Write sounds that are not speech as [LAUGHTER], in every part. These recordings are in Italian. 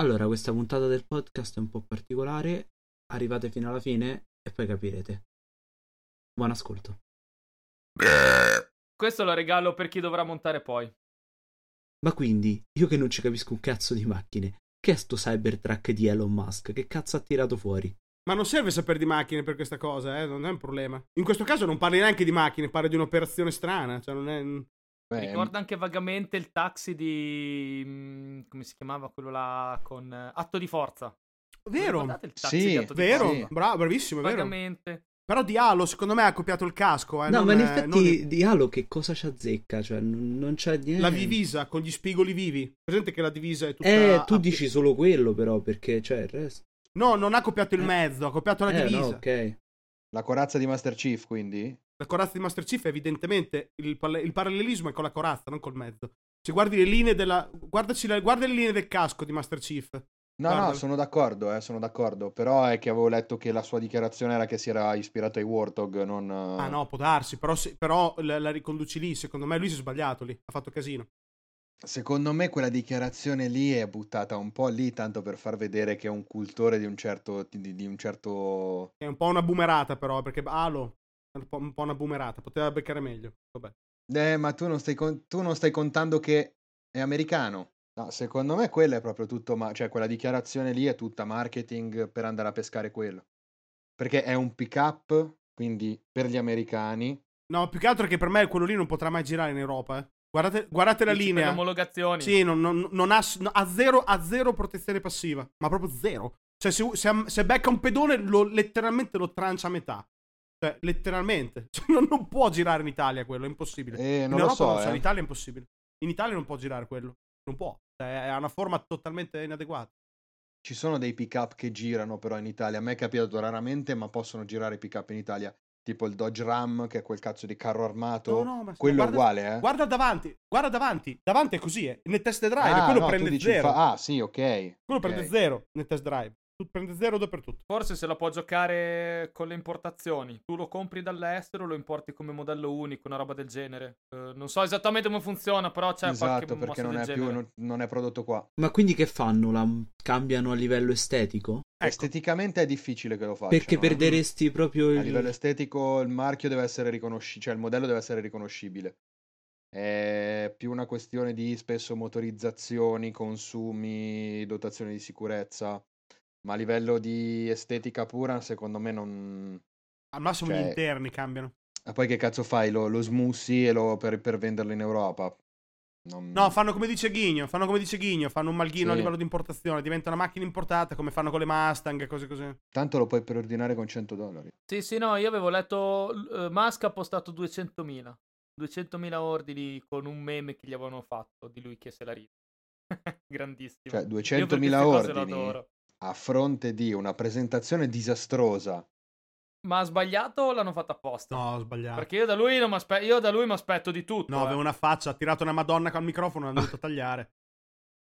Allora, questa puntata del podcast è un po' particolare. Arrivate fino alla fine e poi capirete. Buon ascolto. Questo lo regalo per chi dovrà montare poi. Ma quindi, io che non ci capisco un cazzo di macchine, che è sto Cybertruck di Elon Musk? Che cazzo ha tirato fuori? Ma non serve sapere di macchine per questa cosa, eh? non è un problema. In questo caso non parli neanche di macchine, parli di un'operazione strana, cioè non è... Beh, Ricorda anche vagamente il taxi di... Mm, come si chiamava quello là con... Atto di forza. Vero? Il taxi sì, vero, sì. bravo, bravissimo, vero. Vagamente. Però di Halo, secondo me, ha copiato il casco. Eh, no, ma in effetti è... di Halo che cosa ci azzecca? Cioè, non c'è niente. La divisa con gli spigoli vivi. Presente che la divisa è tutta. Eh, tu dici solo quello, però, perché c'è il resto. No, non ha copiato il eh. mezzo, ha copiato la eh, divisa. No, ok. La corazza di Master Chief, quindi? La corazza di Master Chief, evidentemente, il, il parallelismo è con la corazza, non col mezzo. Se guardi le linee della. Guardaci la... guarda le linee del casco di Master Chief. No, Guarda. no, sono d'accordo, eh, sono d'accordo. Però è che avevo letto che la sua dichiarazione era che si era ispirato ai Warthog, non... Ah no, può darsi, però, se, però la, la, riconduci lì. Secondo me lui si è sbagliato lì, ha fatto casino. Secondo me quella dichiarazione lì è buttata un po' lì, tanto per far vedere che è un cultore di un certo... Di, di un certo... È un po' una boomerata però, perché Halo è un po', un po una boomerata, poteva beccare meglio. Vabbè. Eh, ma tu non, stai con... tu non stai contando che è americano. No, secondo me quella è proprio tutto, ma- cioè quella dichiarazione lì è tutta marketing per andare a pescare quello. Perché è un pick up, quindi per gli americani. No, più che altro che per me quello lì non potrà mai girare in Europa. Eh. Guardate, guardate la linea. Per omologazioni. Sì, non, non, non ha, ha, zero, ha, zero, protezione passiva, ma proprio zero. Cioè, se, se, se becca un pedone, lo, letteralmente lo trancia a metà. Cioè, letteralmente. [LAUGHS] Cioè, non, non, può girare in Italia quello, è impossibile. Eh, non in lo so, so, eh. in Italia è impossibile. In Italia non può girare quello. Non può. Cioè, ha una forma totalmente inadeguata. Ci sono dei pick up che girano però in Italia. A me è capitato raramente, ma possono girare i pick up in Italia. Tipo il Dodge Ram, che è quel cazzo di carro armato. No, no, ma quello guarda, è uguale, eh. Guarda davanti, guarda davanti. Davanti è così, eh. Nel test drive, ah, quello no, prende zero. Fa... Ah, sì, ok. Quello okay. prende zero nel test drive prende zero dappertutto. Forse se la può giocare con le importazioni. Tu lo compri dall'estero, lo importi come modello unico, una roba del genere. Uh, non so esattamente come funziona, però c'è esatto, qualche perché non è, più, non, non, è prodotto qua. Ma quindi che fanno? La cambiano a livello estetico? Ecco. Esteticamente è difficile che lo facciano. Perché eh. perderesti proprio il... A livello estetico il marchio deve essere riconoscibile, cioè il modello deve essere riconoscibile. È più una questione di spesso motorizzazioni, consumi, dotazioni di sicurezza. Ma a livello di estetica pura, secondo me non... Al massimo cioè... gli interni cambiano. E poi che cazzo fai? Lo, lo smussi e lo, per, per venderlo in Europa? Non... No, fanno come dice Ghigno, fanno come dice Ghigno, fanno un malghino sì. a livello di importazione, diventa una macchina importata come fanno con le Mustang e cose così. Tanto lo puoi preordinare con 100 dollari. Sì, sì, no, io avevo letto, uh, Musk ha postato 200.000, 200.000 ordini con un meme che gli avevano fatto di lui che se la ride. [LAUGHS] Grandissimo. Cioè, 200.000 ordini a fronte di una presentazione disastrosa. Ma ha sbagliato o l'hanno fatta apposta? No, ho sbagliato. Perché io da lui, io da lui mi aspetto di tutto. No, eh. aveva una faccia, ha tirato una madonna col microfono e ha dovuto [LAUGHS] tagliare.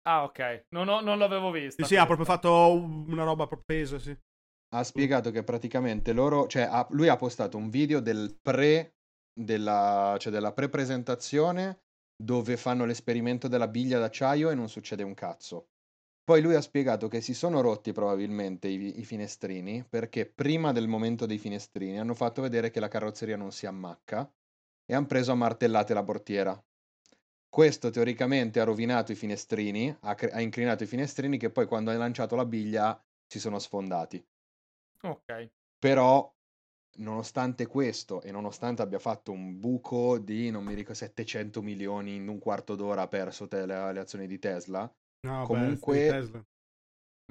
Ah, ok. Non, ho, non l'avevo visto. Sì, sì, ha proprio fatto una roba propesa, sì. Ha spiegato che praticamente loro, cioè ha, lui ha postato un video del pre, della, cioè della pre-presentazione dove fanno l'esperimento della biglia d'acciaio e non succede un cazzo. Poi lui ha spiegato che si sono rotti probabilmente i, i, finestrini perché prima del momento dei finestrini hanno fatto vedere che la carrozzeria non si ammacca e hanno preso a martellate la portiera. Questo teoricamente ha rovinato i finestrini, ha, cre- ha incrinato i finestrini che poi quando hai lanciato la biglia si sono sfondati. Ok. Però nonostante questo e nonostante abbia fatto un buco di non mi ricordo 700 milioni in un quarto d'ora ha perso te- le, le azioni di Tesla No, comunque... Beh,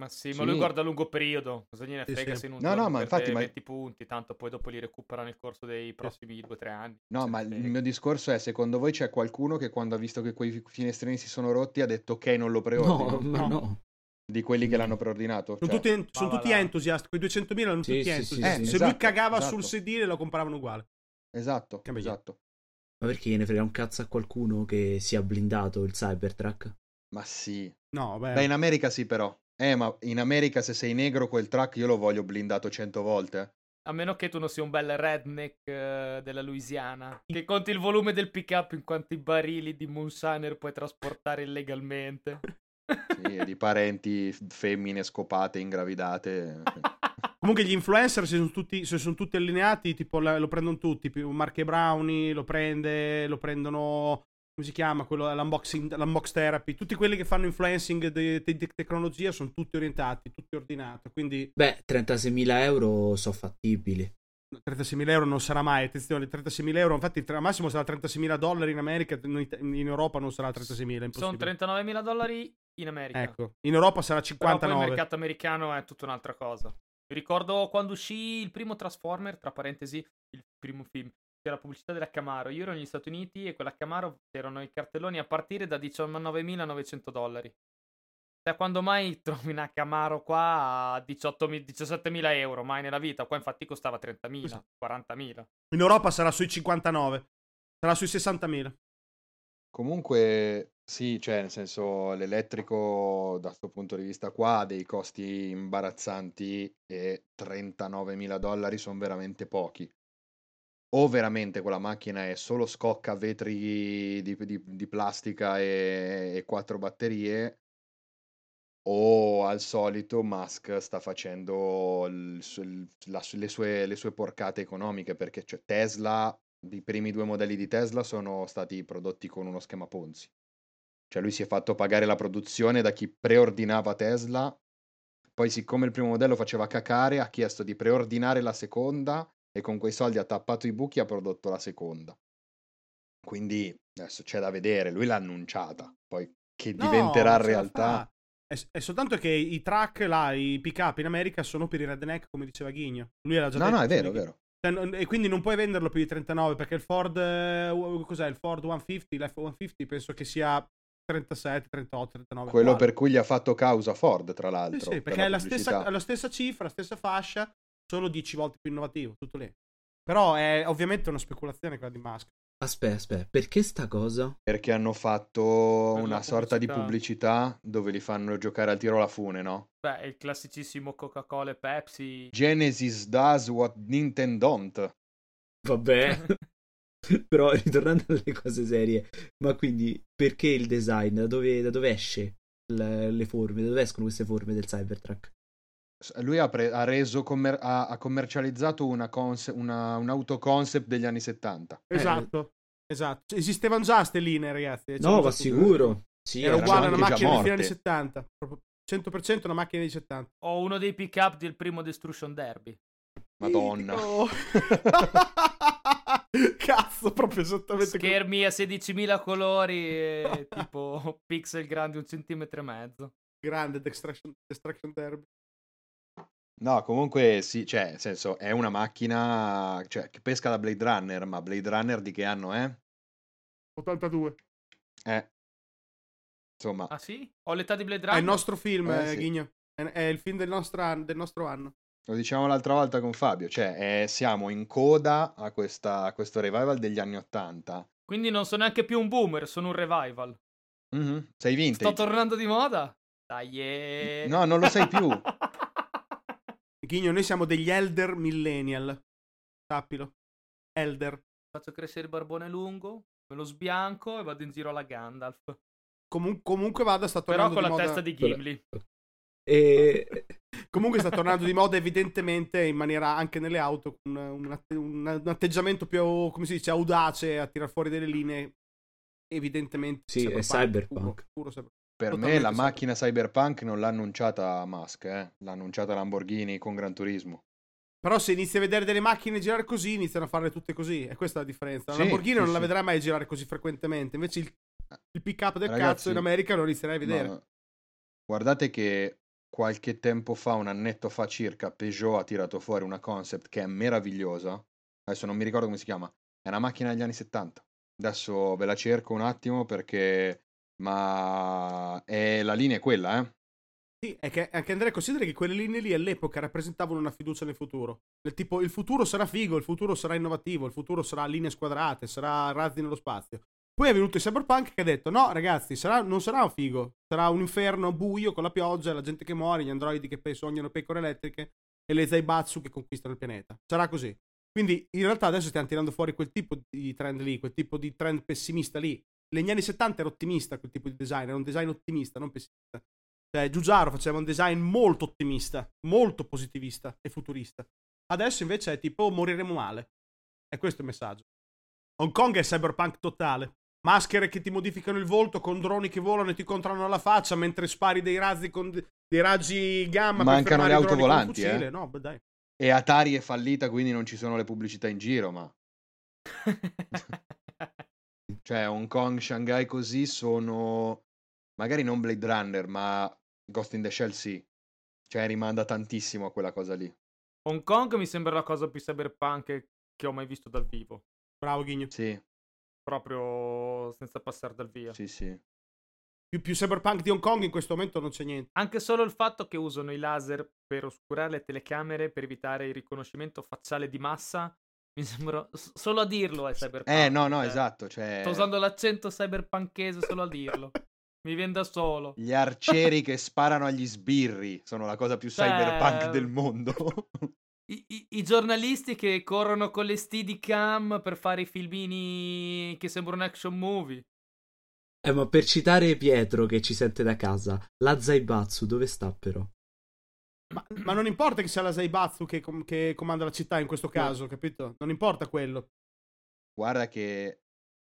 ma sì, ma sì. lui guarda a lungo periodo. Cosa gliene frega sì, sì. se in un no, no, ma infatti, 20 ma... punti, tanto poi dopo li recupera nel corso dei prossimi 2-3 anni. No, ma il mio discorso è, secondo voi c'è qualcuno che quando ha visto che quei finestrini si sono rotti ha detto ok, non lo preordino? No, no, no. Di quelli che l'hanno preordinato. Sono cioè... tutti, en- sono tutti entusiasti, quei 200.000 sono tutti entusiasti. Eh, se esatto, lui cagava esatto. sul sedile lo compravano uguale. Esatto, esatto. Ma perché gliene frega un cazzo a qualcuno che sia blindato il Cybertruck? Ma sì. No, beh. beh. in America sì, però. Eh, ma in America se sei negro quel truck io lo voglio blindato cento volte. A meno che tu non sia un bel redneck uh, della Louisiana. [LAUGHS] Che conti il volume del pick up in quanti barili di Moonshiner puoi trasportare illegalmente. Sì, e di parenti femmine scopate, ingravidate. [LAUGHS] Comunque gli influencer se sono tutti, se sono tutti allineati, tipo la- lo prendono tutti, Marche Brownie lo prende, lo prendono, come si chiama, quello, l'unboxing, l'unbox therapy, tutti quelli che fanno influencing di, di- di tecnologia sono tutti orientati, tutti ordinati, quindi Beh, 36.000 euro sono fattibili. 36.000 euro non sarà mai, attenzione, 36.000 euro, infatti al massimo sarà 36.000 dollari in America, in, Europa non sarà 36.000, è Sono impossibile. 39.000 dollari in America. Ecco, in Europa sarà Però poi il 59. mercato americano è tutta un'altra cosa. Mi ricordo quando uscì il primo Transformer, tra parentesi, il primo film. C'era la pubblicità della Camaro. Io ero negli Stati Uniti e quella Camaro c'erano i cartelloni a partire da 19.900 dollari. Da quando mai trovi una Camaro qua a 18.000 17.000 euro? Mai nella vita. Qua infatti costava 30.000, 40.000. In Europa sarà sui 59, sarà sui 60.000. Comunque, sì, cioè, nel senso, l'elettrico da questo punto di vista qua ha dei costi imbarazzanti e 39.000 dollari sono veramente pochi. O veramente quella macchina è solo scocca, vetri di, di- di plastica e, e quattro batterie, o al solito Musk sta facendo il la- le sue, le sue porcate economiche, perché cioè, Tesla, i primi due modelli di Tesla sono stati prodotti con uno schema Ponzi. Cioè lui si è fatto pagare la produzione da chi preordinava Tesla, poi siccome il primo modello faceva cacare, ha chiesto di preordinare la seconda e con quei soldi ha tappato i buchi e ha prodotto la seconda. Quindi adesso c'è da vedere, lui l'ha annunciata, poi che No, diventerà realtà. È, è soltanto che i truck là, i pick up in America sono per i redneck, come diceva Ghigno. Lui era già No, detto, no, è vero, è vero. cioè, e quindi non puoi venderlo più di 39 perché il Ford, eh, cos'è? Il Ford 150, l'F150 penso che sia 37, 38, 39. Quello uguale. per cui gli ha fatto causa Ford, tra Sì, l'altro. sì, per perché la è la stessa, è la stessa cifra, la stessa fascia, solo 10 volte più innovativo, tutto lì. Però è ovviamente una speculazione quella di Musk. Aspetta, aspetta, perché sta cosa? Perché hanno fatto Per una sorta di pubblicità. pubblicità dove li fanno giocare al tiro alla fune, no? Beh, il classicissimo Coca-Cola e Pepsi. Genesis does what Nintendo don't. Vabbè. [LAUGHS] Però ritornando alle cose serie, ma quindi perché il design? Da dove, da dove esce le, le forme? Da dove escono queste forme del Cybertruck? Lui ha, pre- ha reso commer- ha, ha commercializzato una conce- una- un autoconcept degli anni 70. Eh, Esatto, esatto. Cioè, Esistevano già ste linee, ragazzi. No, ma sicuro. Sì, Era uguale a una macchina fine anni morte. 70. Proprio 100% una macchina dei 70. O uno dei pick-up del primo Destruction Derby. Madonna. [LAUGHS] Cazzo, proprio esattamente così. Schermi a 16.000 colori e tipo [LAUGHS] pixel grandi un centimetro e mezzo. Grande Destruction, Destruction Derby. No, comunque sì, cioè, nel senso, è una macchina cioè, che pesca da Blade Runner, ma Blade Runner di che anno è? 82. Eh. Insomma, Ah sì? Ho l'età di Blade È Runner? il nostro film, Eh, eh, sì. Ghigno. È, è il film del nostro, anno, del nostro anno. lo dicevamo l'altra volta con Fabio, cioè, eh, siamo in coda a, questa- a questo revival degli anni 80. Quindi non sono neanche più un boomer, sono un revival. Mhm, Sei vintage. Sto tornando di moda? Dai, eh. No, non lo sei più. [LAUGHS] Ghigno, noi siamo degli elder millennial. Sappilo. Elder. Faccio crescere il barbone lungo, me lo sbianco e vado in giro alla Gandalf. Comun- comunque vada, sta Però tornando con la moda. testa di Gimli. E... [LAUGHS] Comunque sta tornando di moda evidentemente in maniera anche nelle auto con un, atte- un- un atteggiamento più, come si dice, audace a tirar fuori delle linee. Evidentemente Sì, è cyberpunk. Puro, puro cyberpunk. Per me la sì. macchina Cyberpunk non l'ha annunciata Musk, eh. L'ha annunciata Lamborghini con Gran Turismo. Però se inizi a vedere delle macchine girare così, iniziano a farle tutte così. E questa è la differenza. La Sì, Lamborghini sì, non la sì. vedrai mai girare così frequentemente. Invece il, il pick up del Ragazzi, cazzo in America lo inizierai a vedere. Ma guardate che qualche tempo fa, un annetto fa circa, Peugeot ha tirato fuori una concept che è meravigliosa. Adesso non mi ricordo come si chiama. È una macchina degli anni 70. Adesso ve la cerco un attimo perché... Ma è... la linea è quella, eh. Sì, è che anche Andrea considera che quelle linee lì all'epoca rappresentavano una fiducia nel futuro. Del tipo, il futuro sarà figo, il futuro sarà innovativo, il futuro sarà linee squadrate, sarà razzi nello spazio. Poi è venuto il Cyberpunk che ha detto: No, ragazzi, sarà- non sarà un figo, sarà un inferno buio con la pioggia, la gente che muore, gli androidi che sognano pecore elettriche e le Zaibatsu che conquistano il pianeta. Sarà così. Quindi in realtà adesso stiamo tirando fuori quel tipo di trend lì, quel tipo di trend pessimista lì. Negli anni 70 era ottimista quel tipo di design, era un design ottimista, non pessimista. Cioè, Giugiaro faceva un design molto ottimista, molto positivista e futurista. Adesso invece è tipo moriremo male. È questo il messaggio. Hong Kong è cyberpunk totale. Maschere che ti modificano il volto con droni che volano e ti controllano la faccia mentre spari dei razzi con dei raggi gamma. Mancano le autovolanti, eh? No, beh, dai. E Atari è fallita, quindi non ci sono le pubblicità in giro, ma... [LAUGHS] cioè, Hong Kong, Shanghai così sono... Magari non Blade Runner, ma Ghost in the Shell sì. Cioè, rimanda tantissimo a quella cosa lì. Hong Kong mi sembra la cosa più cyberpunk che ho mai visto dal vivo. Bravo, Ghigno. Sì. Proprio senza passare dal via. Sì, sì. Più, più cyberpunk di Hong Kong in questo momento non c'è niente. Anche solo il fatto che usano i laser per oscurare le telecamere per evitare il riconoscimento facciale di massa. Mi sembra. solo a dirlo è cyberpunk. Eh, no, no, cioè, esatto. Cioè... Sto usando l'accento cyberpunkese solo a dirlo. [LAUGHS] Mi viene da solo. Gli arcieri che sparano agli sbirri sono la cosa più Cioè, cyberpunk del mondo. [LAUGHS] I, i, I giornalisti che corrono con le Steadicam per fare i filmini che sembrano action movie. Eh, ma per citare Pietro che ci sente da casa, la Zaibatsu dove sta però? Ma, ma non importa che sia la Zaibatsu che, com- che comanda la città in questo caso, capito? Non importa quello. Guarda che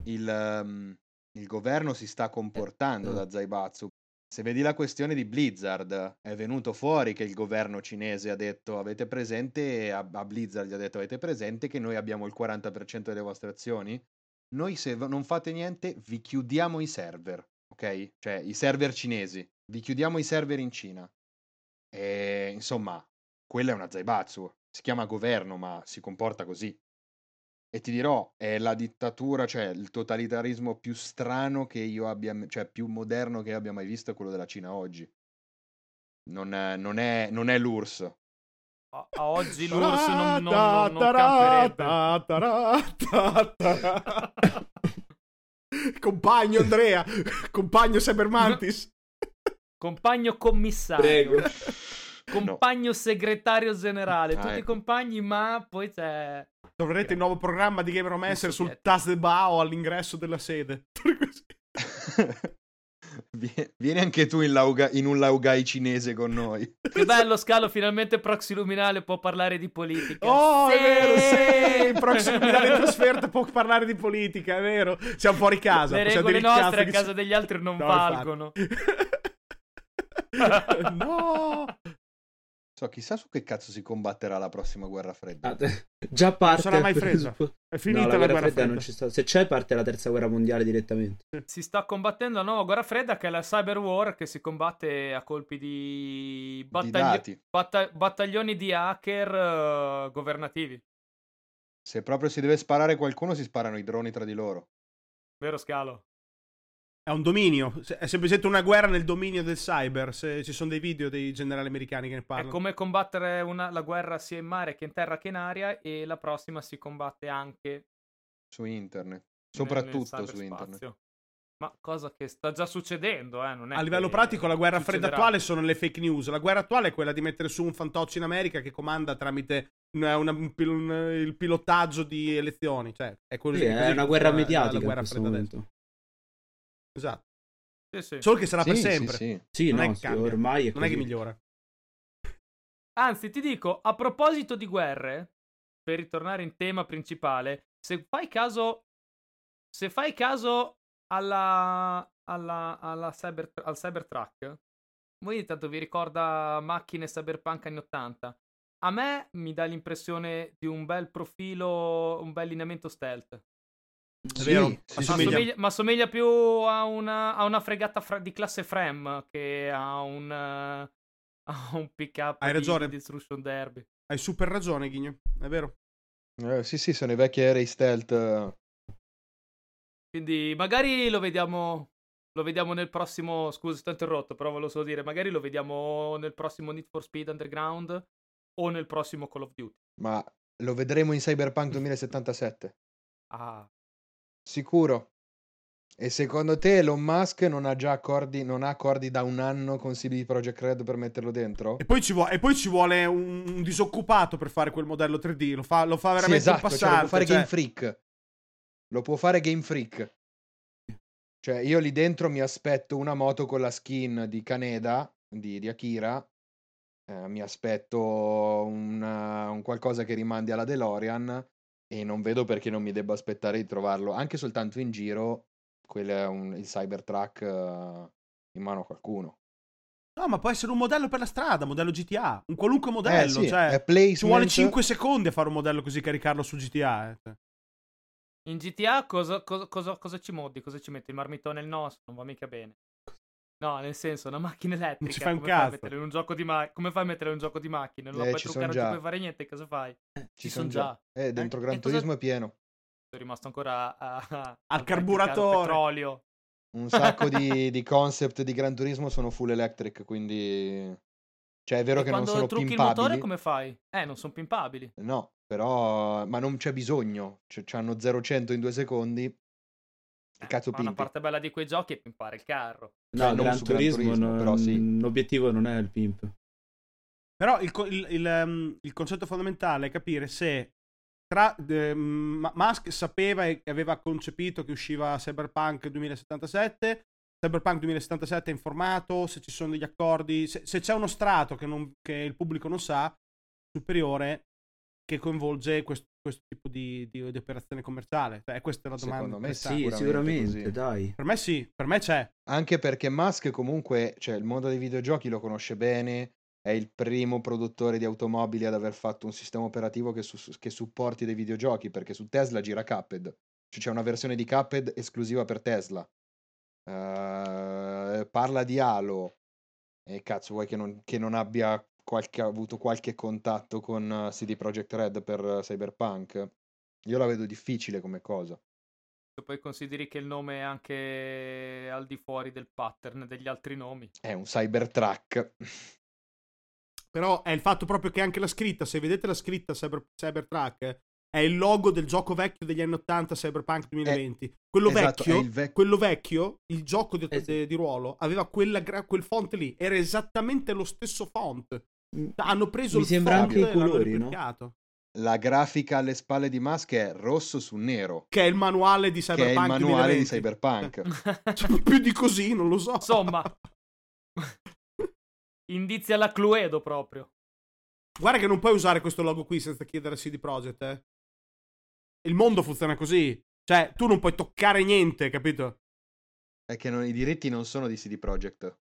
il, um, il governo si sta comportando Eh. da Zaibatsu. Se vedi la questione di Blizzard, è venuto fuori che il governo cinese ha detto avete presente, a, a Blizzard gli ha detto avete presente che noi abbiamo il 40% delle vostre azioni? Noi se v- non fate niente vi chiudiamo i server, ok? Cioè i server cinesi, vi chiudiamo i server in Cina. E insomma, quella è una Zaibatsu. Si chiama governo, ma si comporta così. E ti dirò, è la dittatura, cioè il totalitarismo più strano che io abbia, cioè più moderno che io abbia mai visto è quello della Cina oggi. Non è, non è, non è l'URSS. A, a oggi l'URSS non, non, non, non camperebbe. [LAUGHS] Compagno Andrea, compagno Cybermantis. Compagno commissario. Prego. [LAUGHS] Compagno segretario generale. Ah, Tutti ecco. compagni, ma poi c'è. Troverete il nuovo programma di Gamer Master sul soggetto. Tas de Bao all'ingresso della sede. [LAUGHS] [LAUGHS] Vie- Vieni anche tu in, lauga- in un laugai cinese con noi. Che bello, Scalo. Finalmente Proxy Luminale può parlare di politica. Oh, Sì! è vero, sì, prossimo Milano in trasferta può parlare di politica, è vero. Siamo fuori casa. Le regole nostre a casa degli altri non No, valgono. [LAUGHS] no! So, chissà su che cazzo si combatterà la prossima guerra fredda. Ah, te- [LAUGHS] Già parte. sarà mai fredda. presuppo- È finita no, la, la guerra fredda. non ci sta. Se c'è, parte la terza guerra mondiale direttamente. si sta combattendo la nuova guerra fredda che è la cyber war che si combatte a colpi di, Di battagli- dati. batta- battaglioni di hacker eh, governativi. Se proprio si deve sparare qualcuno, si sparano i droni tra di loro. Vero Scalo? È un dominio. È semplicemente una guerra nel dominio del cyber. Se ci sono dei video dei generali americani che ne È parlano. come combattere una- la guerra sia in mare che in terra che in aria e la prossima si combatte anche Su internet. nel- nel Soprattutto su internet. Ma cosa che sta già succedendo, eh? Non è A livello pratico, la guerra fredda succederà. attuale sono le fake news. La guerra attuale è quella di mettere su un fantoccio in America che comanda tramite una- una- un un- il pilotaggio di elezioni. Cioè, è, Sì, così è una guerra mediatica la guerra fredda adesso. Esatto. Sì, sì. Solo che sarà Sì, per sempre. sì. Sì, Non è no, che sì, cambia. ormai è Non è che migliora. Anzi, ti dico, a proposito di guerre, per ritornare in tema principale, se fai caso, se fai caso alla, alla, alla cyber, al Cybertruck, voi intanto vi ricorda macchine cyberpunk anni 80. A me mi dà l'impressione di un bel profilo, un bel lineamento stealth. È vero, Sì, sì, Ma sì. assomiglia. somiglia, ma somiglia più a una, a una fregata fra- di classe Frame che a un, [LAUGHS] a un pick up Hai di, ragione. di Destruction Derby. Hai super ragione, Ghigno. È vero. Eh, sì, sì, sono i vecchi aerei stealth. Quindi magari lo vediamo. Lo vediamo nel prossimo. Scusa, sto interrotto, però volevo solo dire. Magari lo vediamo nel prossimo Need for Speed Underground o nel prossimo Call of Duty. Ma lo vedremo in Cyberpunk 2077. Ah, Sicuro. E secondo te Elon Musk non ha già accordi, non ha accordi da un anno con CD Projekt Red per metterlo dentro? E poi ci, vuole, e poi ci vuole un, un disoccupato per fare quel modello 3D. Lo fa, lo fa veramente sì, esatto, cioè, lo può fare cioè- Game Freak. Lo può fare Game Freak. Cioè, io lì dentro mi aspetto una moto con la skin di Kaneda, di, di Akira. eh, mi aspetto una- un qualcosa che rimandi alla DeLorean. E non vedo perché non mi debba aspettare di trovarlo anche soltanto in giro. Quello è un, il Cybertruck eh, in mano a qualcuno. No, ma può essere un modello per la strada, modello GTA. Un qualunque modello. eh sì, cioè, placement. ci vuole 5 secondi a fare un modello così caricarlo su GTA. eh. Cioè, In GTA cosa, cosa, cosa, cosa ci modi? Cosa ci metti? Il marmitone e il nostro? Non va mica bene. No, nel senso, una macchina elettrica. ci fai un fai a cazzo. mettere in un gioco di ma- Come fai a mettere un gioco di macchine? Non lo Eh, puoi ci son truccare, non ci già. puoi fare niente. Cosa fai? Ci son son già. Eh, dentro Eh, Gran e cosa- Turismo è pieno. Sono rimasto ancora a, a- Al al carburatore. petrolio. Un sacco di, [LAUGHS] di concept di Gran Turismo sono full electric, quindi... Cioè, è vero e che non sono trucchi il pimpabili. motore come fai? Eh, non sono pimpabili. No, però... Ma non c'è bisogno. Cioè, c'hanno 0-100 in due secondi. Che cazzo Ma una parte bella di quei giochi è pimpare il carro. No, Cioè, non Gran su Gran Turismo, Turismo, non- però sì. l'obiettivo non è il pimp. Però il, il- il, ehm, il concetto fondamentale è capire se tra, eh, M- Musk sapeva e aveva concepito che usciva Cyberpunk 2077. Cyberpunk 2077 è informato, se ci sono degli accordi, se, se c'è uno strato che, non- che il pubblico non sa, superiore, che coinvolge questo, questo tipo di, di- di operazione commerciale. Cioè, questa è la domanda. Secondo me. Sì, Sicuramente sicuramente, così. dai. Per me sì, per me c'è. Anche perché Musk comunque, cioè, il mondo dei videogiochi lo conosce bene. È il primo produttore di automobili ad aver fatto un sistema operativo che, su- che supporti dei videogiochi, perché su Tesla gira Cuphead. Cioè, c'è una versione di Cuphead esclusiva per Tesla. Eh, parla di Halo. E cazzo, vuoi che non, che non abbia qualche, avuto qualche contatto con eh, CD Projekt Red per eh, Cyberpunk? Io la vedo difficile come cosa. Se poi consideri che il nome è anche al di fuori del pattern degli altri nomi. È un Cybertruck. Però è il fatto proprio che anche la scritta, se vedete la scritta Cyber, Cybertruck, è il logo del gioco vecchio degli anni 80 Cyberpunk 2020. quello, esatto, è vecchio, il vec- quello vecchio, il gioco di, Eh de- di ruolo, aveva quella quel font lì, era esattamente lo stesso font. Mm, Hanno preso Mi il sembra anche i e colori, no? La grafica alle spalle di Musk è rosso su nero, Che è il manuale di che è Cyberpunk il manuale di 2020. Cyberpunk. [LAUGHS] Cioè, più di così, non lo so. Insomma, [LAUGHS] indizi alla Cluedo proprio. Guarda che non puoi usare questo logo qui senza chiedere a CD Projekt, eh. Il mondo funziona così. Cioè, tu non puoi toccare niente, capito? È che non- i diritti non sono di CD Projekt.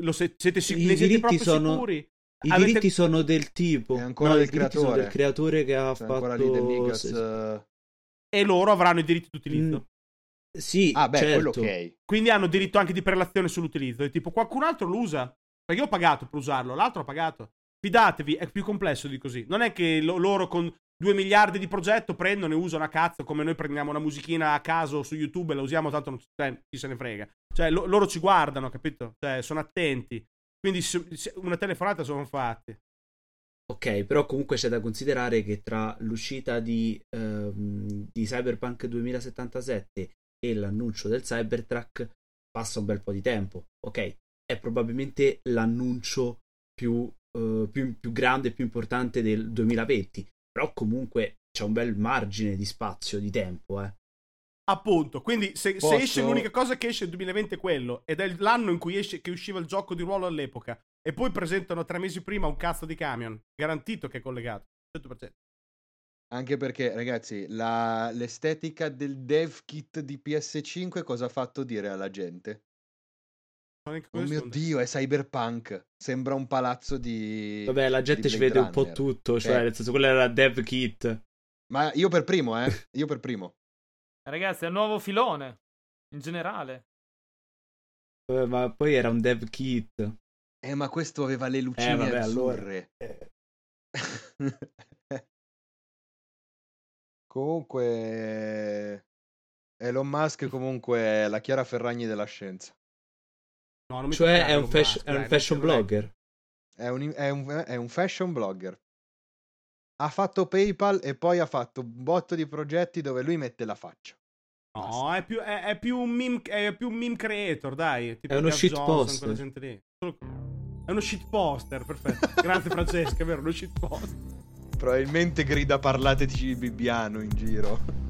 Lo se- siete, sic- I ne siete diritti proprio sono- sicuri? I Avete- diritti sono del tipo. È ancora no, del i diritti sono creatore. del creatore che ha Cioè, fatto. ancora lì del Ligas, sì, sì. eh, E loro avranno i diritti d'utilizzo. Mm, Sì, Ah, beh, quello certo. ok. Quindi hanno diritto anche di prelazione sull'utilizzo. E tipo, qualcun altro lo usa. Perché io ho pagato per usarlo, l'altro ha pagato. Fidatevi, è più complesso di così. Non è che lo- loro con 2 miliardi di progetto prendono e usano a cazzo come noi prendiamo una musichina a caso su YouTube e la usiamo tanto non cioè, chi se ne frega. Cioè, lo- loro ci guardano, capito? Cioè, sono attenti. Quindi una telefonata sono fatti. Ok, però comunque c'è da considerare che tra l'uscita di, ehm, di Cyberpunk 2077 e l'annuncio del Cybertruck passa un bel po' di tempo. Ok, è probabilmente l'annuncio più, eh, più, più grande e più importante del 2020, però comunque c'è un bel margine di spazio, di tempo, eh. Appunto, quindi se, se Posso- esce l'unica cosa che esce nel 2020 è quello, ed è l'anno in cui esce, che usciva il gioco di ruolo all'epoca, e poi presentano tre mesi prima un cazzo di camion, garantito che è collegato, 100%. Anche perché, ragazzi, la- l'estetica del dev kit di PS5 cosa ha fatto dire alla gente? Oh mio dio, è cyberpunk. Sembra un palazzo di... Vabbè, la gente ci vede un po' Runner. tutto, cioè, Eh. nel senso, quella era la dev kit. Ma io per primo, eh. Io per primo. Ragazzi, è un nuovo filone. In generale. Eh, Ma poi era un dev kit. Eh, ma questo aveva le lucine Eh, vabbè, allora. azzurre. Eh, [LAUGHS] comunque... Elon Musk comunque è la Chiara Ferragni della scienza. No, non mi Cioè, è un, fashion- Musk, è un fashion blogger. È un, è un- è un fashion blogger. Ha fatto PayPal e poi ha fatto un botto di progetti dove lui mette la faccia. No, è più, è, è più un meme, è più un meme creator, dai. Tipo È uno shit poster. È uno shit poster, perfetto. [LAUGHS] Grazie Francesca, è vero, uno shit poster. Probabilmente grida parlateci bibbiano in giro.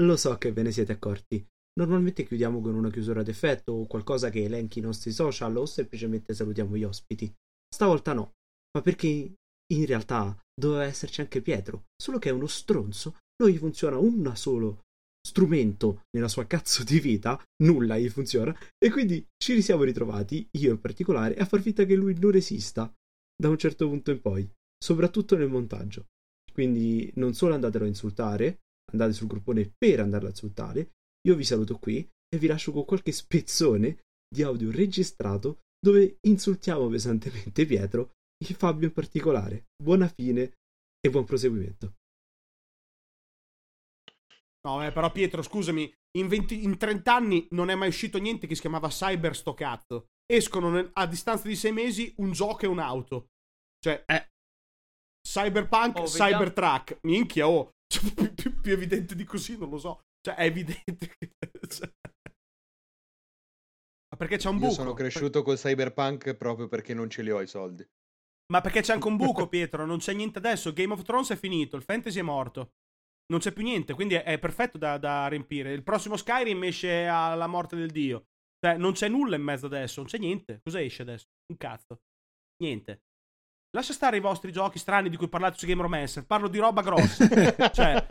lo so che ve ne siete accorti. Normalmente chiudiamo con una chiusura d'effetto o qualcosa che elenchi i nostri social o semplicemente salutiamo gli ospiti. Stavolta no, ma perché in realtà doveva esserci anche Pietro, solo che è uno stronzo, non gli funziona un solo strumento nella sua cazzo di vita, nulla gli funziona, e quindi ci siamo ritrovati, io in particolare, a far finta che lui non esista da un certo punto in poi, soprattutto nel montaggio. Quindi non solo andatelo a insultare, andate sul gruppone per andarlo a insultare, io vi saluto qui e vi lascio con qualche spezzone di audio registrato dove insultiamo pesantemente Pietro e Fabio in particolare. Buona fine e buon proseguimento. No, eh, però Pietro, scusami, in, 20, in 30 anni non è mai uscito niente che si chiamava Cyber sto cazzo. Escono a distanza di 6 mesi un gioco e un'auto. Cioè, eh. Cyberpunk, oh, Cybertruck. Minchia, oh. Cioè, [LAUGHS] più, più, più, evidente di così, non lo so. Cioè, è evidente che... [LAUGHS] Cioè... Ma perché c'è un buco? Io sono cresciuto col Cyberpunk proprio perché non ce li ho i soldi. Ma perché c'è anche un buco, [LAUGHS] Pietro? Non c'è niente adesso. Game of Thrones è finito, il fantasy è morto. Non c'è più niente, quindi è, è perfetto da, da, riempire. Il prossimo Skyrim esce alla morte del dio. Cioè, non c'è nulla in mezzo adesso, non c'è niente. Cosa esce adesso? Un cazzo. Niente. Lascia stare i vostri giochi strani di cui parlate su Game Romancer. Parlo di roba grossa. [LAUGHS] cioè,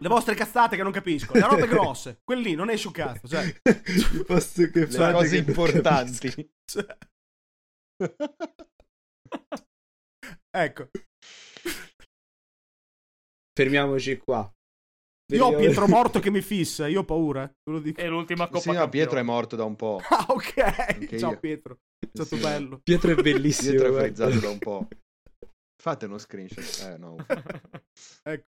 le vostre cazzate che non capisco. Le robe grosse. Quelli non esce un cazzo. Cioè. Posso che le cose importanti. [LAUGHS] Cioè. ecco. Fermiamoci qua. Io ho Pietro [LAUGHS] morto che mi fissa, io ho paura. È l'ultima coppa sì, no, Pietro è morto da un po'. Ah, ok. Anche Ciao io. Pietro. È stato sì, bello. Pietro è bellissimo. Pietro è frizzato da un po'. Fate uno screenshot. Eh, no. [LAUGHS] ecco.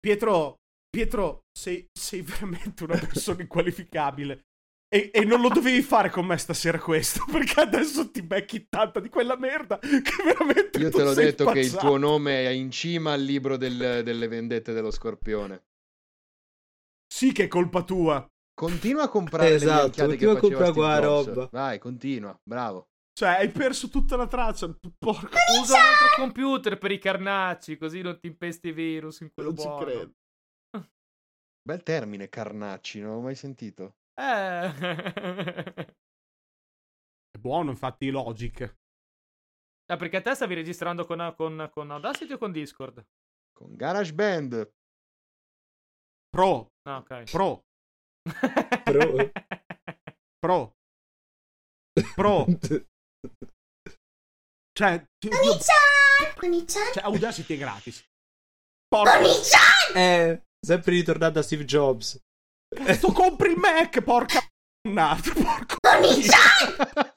Pietro, Pietro, sei, sei veramente una persona inqualificabile. E, e, non lo dovevi fare con me stasera questo, [LAUGHS] perché adesso ti becchi tanta di quella merda che veramente... Io te l'ho detto spazzato. che il tuo nome è in cima al libro del, delle vendette dello scorpione. Sì che è colpa tua. Continua a comprare esatto, le continua a comprare qua roba. Vai, continua, bravo. Cioè, hai perso tutta la traccia. Porca. Usa un altro computer per i carnacci, così non ti impesti i virus in quello non buono. ci credo. [LAUGHS] Bel termine, carnacci, non l'ho mai sentito. Eh. [LAUGHS] È buono, infatti, Logic. Ah, perché a te stavi registrando con, con, con Audacity o con Discord? Con GarageBand. Pro. Ah, ok. Pro. Pro. Pro. Pro. cioè, io... cioè, Audacity è gratis. Porca. Eh, sempre ritornando a Steve Jobs. Cazzo, compri il Mac, porca [LAUGHS] Porco. Ma [LAUGHS]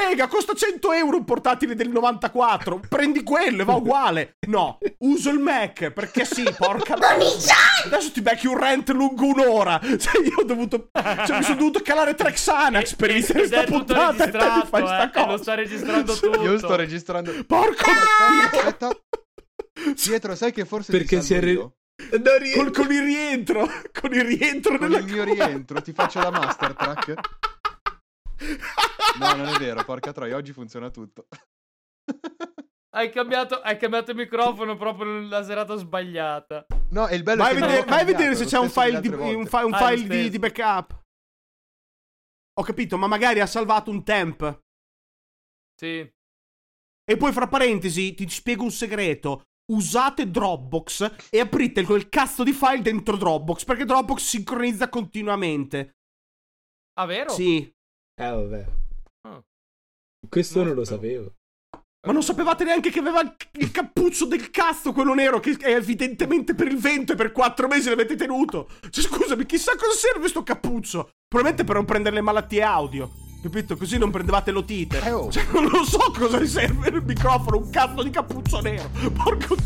frega? Costa 100 euro un portatile del 94. Prendi quello e va uguale. No, uso il Mac perché sì, porca. [LAUGHS] Adesso ti becchi un rent lungo un'ora. [LAUGHS] Cioè, io ho dovuto. Cioè, mi sono dovuto calare Trexanax per iniziare questa puntata. E te mi fai sta eh, cosa. Lo sto registrando tutto. Io sto registrando. Porco. Aspetta. Pietro, sai che forse perché si è re... Col, [LAUGHS] con il rientro, con il rientro con il mio rientro, ti faccio la master track. No, non è vero, porca troia, oggi funziona tutto. Hai cambiato, hai cambiato il microfono proprio nella serata sbagliata. No, è il bello vai che vedere, vai a vedere se c'è un file, di, un, fa- un ah, file di, di, backup. Ho capito, ma magari ha salvato un temp. Sì. E poi, fra parentesi, ti spiego un segreto usate Dropbox e aprite quel cazzo di file dentro Dropbox perché Dropbox sincronizza continuamente. Ah, vero? Sì. Eh, vabbè. Oh. Questo non, non lo sapevo. Ma non sapevate neanche che aveva il cappuccio del cazzo, quello nero, che è evidentemente per il vento e per quattro mesi l'avete tenuto. Cioè, scusami, chissà cosa serve sto cappuccio. Probabilmente per non prendere le malattie audio. Capito? Così non prendevate l'otite. Eh, oh. Cioè, non lo so cosa serve il microfono, un cazzo di cappuccio nero. Porco.